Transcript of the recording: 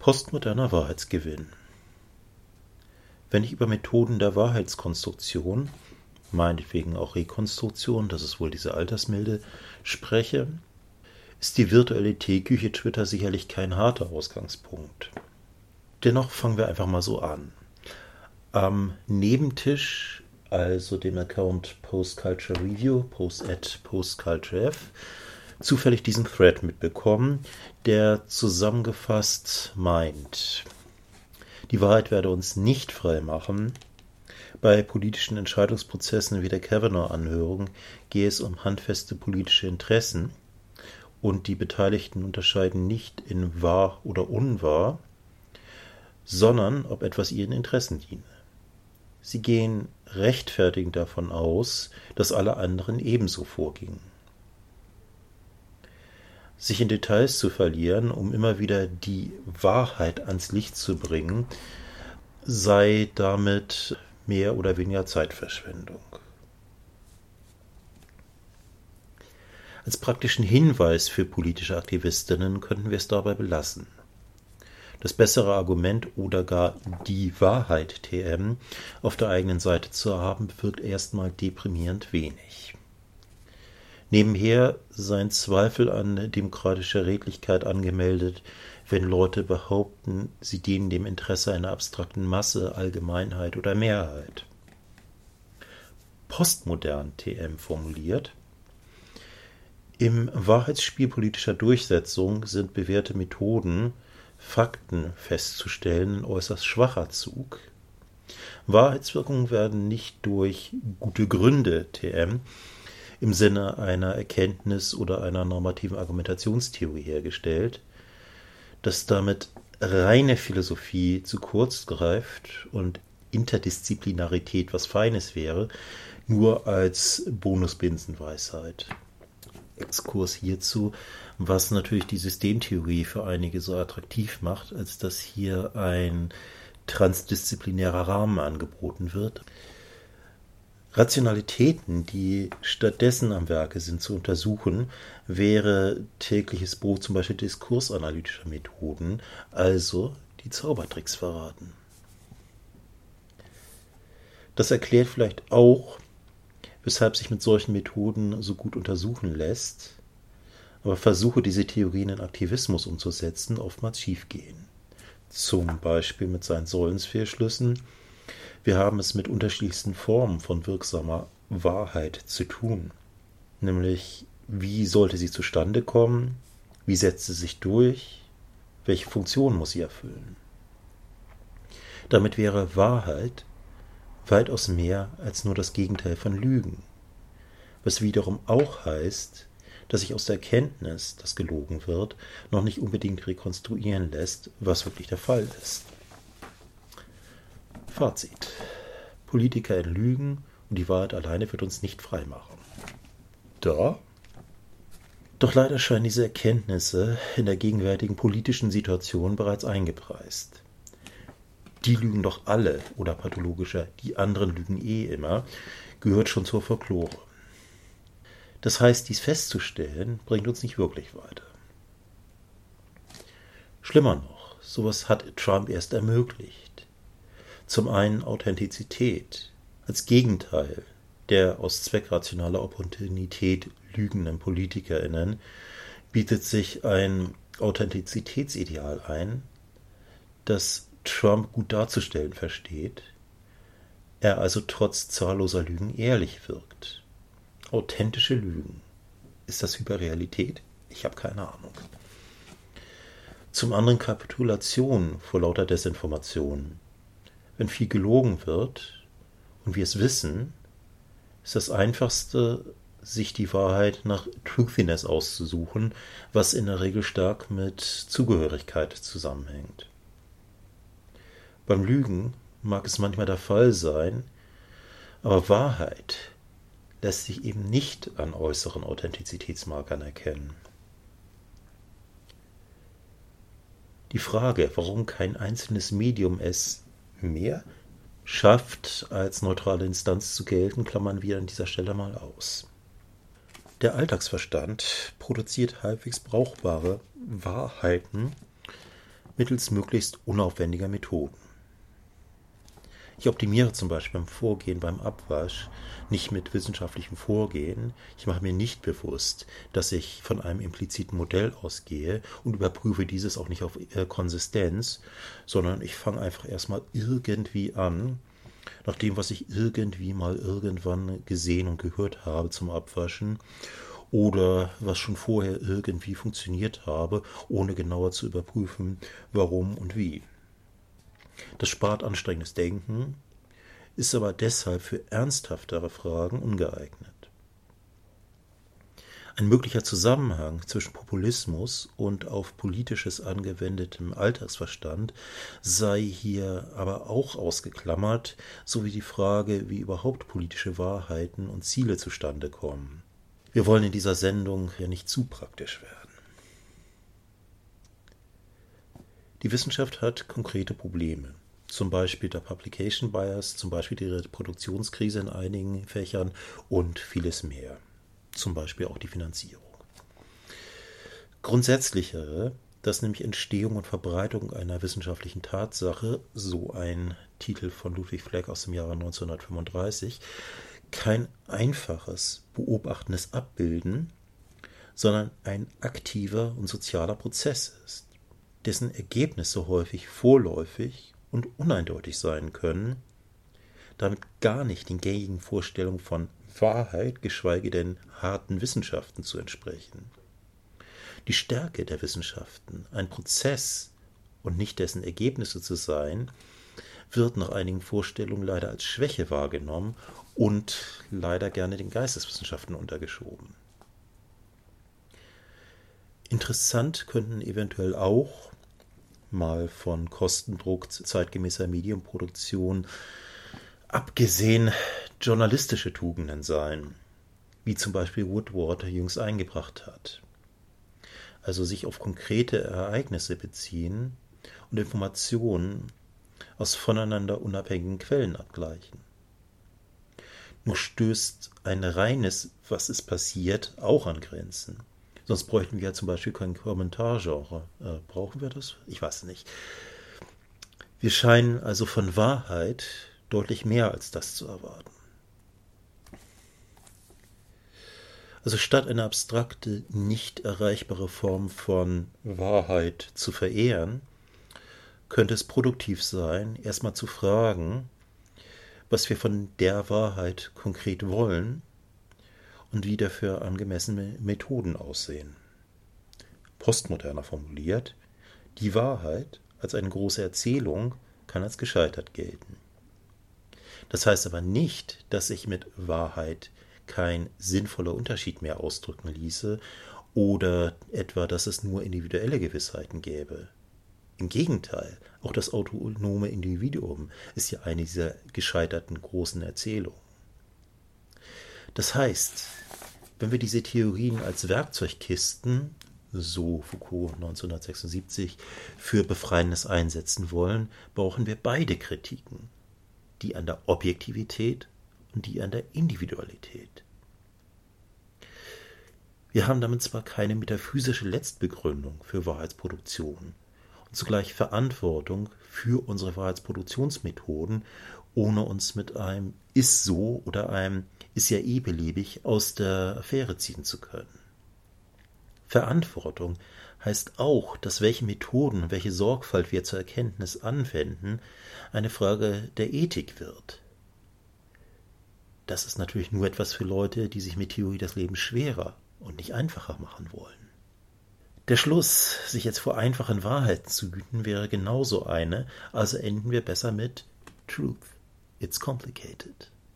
Postmoderner Wahrheitsgewinn. Wenn ich über Methoden der Wahrheitskonstruktion, meinetwegen auch Rekonstruktion, das ist wohl diese Altersmilde, spreche, ist die virtuelle Teeküche Twitter sicherlich kein harter Ausgangspunkt. Dennoch fangen wir einfach mal so an. Am Nebentisch, also dem Account Post Culture Review, post at postculturef, zufällig diesen Thread mitbekommen, der zusammengefasst meint, die Wahrheit werde uns nicht frei machen. Bei politischen Entscheidungsprozessen wie der Kavanaugh-Anhörung gehe es um handfeste politische Interessen und die Beteiligten unterscheiden nicht in wahr oder unwahr, sondern ob etwas ihren Interessen diene. Sie gehen rechtfertigend davon aus, dass alle anderen ebenso vorgingen sich in Details zu verlieren, um immer wieder die Wahrheit ans Licht zu bringen, sei damit mehr oder weniger Zeitverschwendung. Als praktischen Hinweis für politische Aktivistinnen könnten wir es dabei belassen. Das bessere Argument oder gar die Wahrheit TM auf der eigenen Seite zu haben, wirkt erstmal deprimierend wenig. Nebenher seien Zweifel an demokratischer Redlichkeit angemeldet, wenn Leute behaupten, sie dienen dem Interesse einer abstrakten Masse, Allgemeinheit oder Mehrheit. Postmodern TM formuliert, im Wahrheitsspiel politischer Durchsetzung sind bewährte Methoden, Fakten festzustellen, ein äußerst schwacher Zug. Wahrheitswirkungen werden nicht durch gute Gründe TM, im Sinne einer Erkenntnis oder einer normativen Argumentationstheorie hergestellt, dass damit reine Philosophie zu kurz greift und Interdisziplinarität was Feines wäre, nur als Bonusbinsenweisheit. Exkurs hierzu, was natürlich die Systemtheorie für einige so attraktiv macht, als dass hier ein transdisziplinärer Rahmen angeboten wird. Rationalitäten, die stattdessen am Werke sind, zu untersuchen, wäre tägliches Brot zum Beispiel diskursanalytischer Methoden, also die Zaubertricks verraten. Das erklärt vielleicht auch, weshalb sich mit solchen Methoden so gut untersuchen lässt, aber Versuche, diese Theorien in Aktivismus umzusetzen, oftmals schiefgehen. Zum Beispiel mit seinen Säulensfehlschlüssen, wir haben es mit unterschiedlichsten Formen von wirksamer Wahrheit zu tun. Nämlich, wie sollte sie zustande kommen? Wie setzt sie sich durch? Welche Funktion muss sie erfüllen? Damit wäre Wahrheit weitaus mehr als nur das Gegenteil von Lügen. Was wiederum auch heißt, dass sich aus der Erkenntnis, dass gelogen wird, noch nicht unbedingt rekonstruieren lässt, was wirklich der Fall ist. Fazit. Politiker lügen und die Wahrheit alleine wird uns nicht freimachen. Da? Doch leider scheinen diese Erkenntnisse in der gegenwärtigen politischen Situation bereits eingepreist. Die lügen doch alle, oder pathologischer, die anderen lügen eh immer, gehört schon zur Folklore. Das heißt, dies festzustellen, bringt uns nicht wirklich weiter. Schlimmer noch, sowas hat Trump erst ermöglicht. Zum einen Authentizität als Gegenteil der aus zweckrationaler Opportunität lügenden PolitikerInnen bietet sich ein Authentizitätsideal ein, das Trump gut darzustellen versteht, er also trotz zahlloser Lügen ehrlich wirkt. Authentische Lügen. Ist das Hyperrealität? Ich habe keine Ahnung. Zum anderen Kapitulation vor lauter Desinformation wenn viel gelogen wird und wir es wissen, ist das Einfachste, sich die Wahrheit nach Truthiness auszusuchen, was in der Regel stark mit Zugehörigkeit zusammenhängt. Beim Lügen mag es manchmal der Fall sein, aber Wahrheit lässt sich eben nicht an äußeren Authentizitätsmarkern erkennen. Die Frage, warum kein einzelnes Medium es mehr schafft, als neutrale Instanz zu gelten, klammern wir an dieser Stelle mal aus. Der Alltagsverstand produziert halbwegs brauchbare Wahrheiten, mittels möglichst unaufwendiger Methoden. Ich optimiere zum Beispiel beim Vorgehen beim Abwasch nicht mit wissenschaftlichem Vorgehen. Ich mache mir nicht bewusst, dass ich von einem impliziten Modell ausgehe und überprüfe dieses auch nicht auf äh, Konsistenz, sondern ich fange einfach erstmal irgendwie an, nach dem, was ich irgendwie mal irgendwann gesehen und gehört habe zum Abwaschen oder was schon vorher irgendwie funktioniert habe, ohne genauer zu überprüfen, warum und wie. Das spart anstrengendes Denken, ist aber deshalb für ernsthaftere Fragen ungeeignet. Ein möglicher Zusammenhang zwischen Populismus und auf politisches angewendetem Alltagsverstand sei hier aber auch ausgeklammert, sowie die Frage, wie überhaupt politische Wahrheiten und Ziele zustande kommen. Wir wollen in dieser Sendung ja nicht zu praktisch werden. Die Wissenschaft hat konkrete Probleme. Zum Beispiel der Publication Bias, zum Beispiel die Reproduktionskrise in einigen Fächern und vieles mehr. Zum Beispiel auch die Finanzierung. Grundsätzlichere, dass nämlich Entstehung und Verbreitung einer wissenschaftlichen Tatsache, so ein Titel von Ludwig Fleck aus dem Jahre 1935, kein einfaches, beobachtendes Abbilden, sondern ein aktiver und sozialer Prozess ist dessen Ergebnisse häufig vorläufig und uneindeutig sein können, damit gar nicht den gängigen Vorstellungen von Wahrheit, geschweige denn harten Wissenschaften zu entsprechen. Die Stärke der Wissenschaften, ein Prozess und nicht dessen Ergebnisse zu sein, wird nach einigen Vorstellungen leider als Schwäche wahrgenommen und leider gerne den Geisteswissenschaften untergeschoben. Interessant könnten eventuell auch mal von Kostendruck zeitgemäßer Medienproduktion abgesehen journalistische Tugenden sein, wie zum Beispiel Woodward jüngst eingebracht hat. Also sich auf konkrete Ereignisse beziehen und Informationen aus voneinander unabhängigen Quellen abgleichen. Nur stößt ein reines, was ist passiert, auch an Grenzen. Sonst bräuchten wir ja zum Beispiel kein Kommentargenre. Äh, brauchen wir das? Ich weiß nicht. Wir scheinen also von Wahrheit deutlich mehr als das zu erwarten. Also statt eine abstrakte, nicht erreichbare Form von Wahrheit zu verehren, könnte es produktiv sein, erstmal zu fragen, was wir von der Wahrheit konkret wollen und wie dafür angemessene Methoden aussehen. Postmoderner formuliert, die Wahrheit als eine große Erzählung kann als gescheitert gelten. Das heißt aber nicht, dass sich mit Wahrheit kein sinnvoller Unterschied mehr ausdrücken ließe oder etwa, dass es nur individuelle Gewissheiten gäbe. Im Gegenteil, auch das autonome Individuum ist ja eine dieser gescheiterten großen Erzählungen. Das heißt, wenn wir diese Theorien als Werkzeugkisten, so Foucault 1976, für Befreiendes einsetzen wollen, brauchen wir beide Kritiken, die an der Objektivität und die an der Individualität. Wir haben damit zwar keine metaphysische Letztbegründung für Wahrheitsproduktion und zugleich Verantwortung für unsere Wahrheitsproduktionsmethoden, ohne uns mit einem ist so oder einem ist ja eh beliebig aus der Affäre ziehen zu können. Verantwortung heißt auch, dass welche Methoden welche Sorgfalt wir zur Erkenntnis anwenden, eine Frage der Ethik wird. Das ist natürlich nur etwas für Leute, die sich mit Theorie das Leben schwerer und nicht einfacher machen wollen. Der Schluss, sich jetzt vor einfachen Wahrheiten zu hüten, wäre genauso eine, also enden wir besser mit Truth. It's complicated.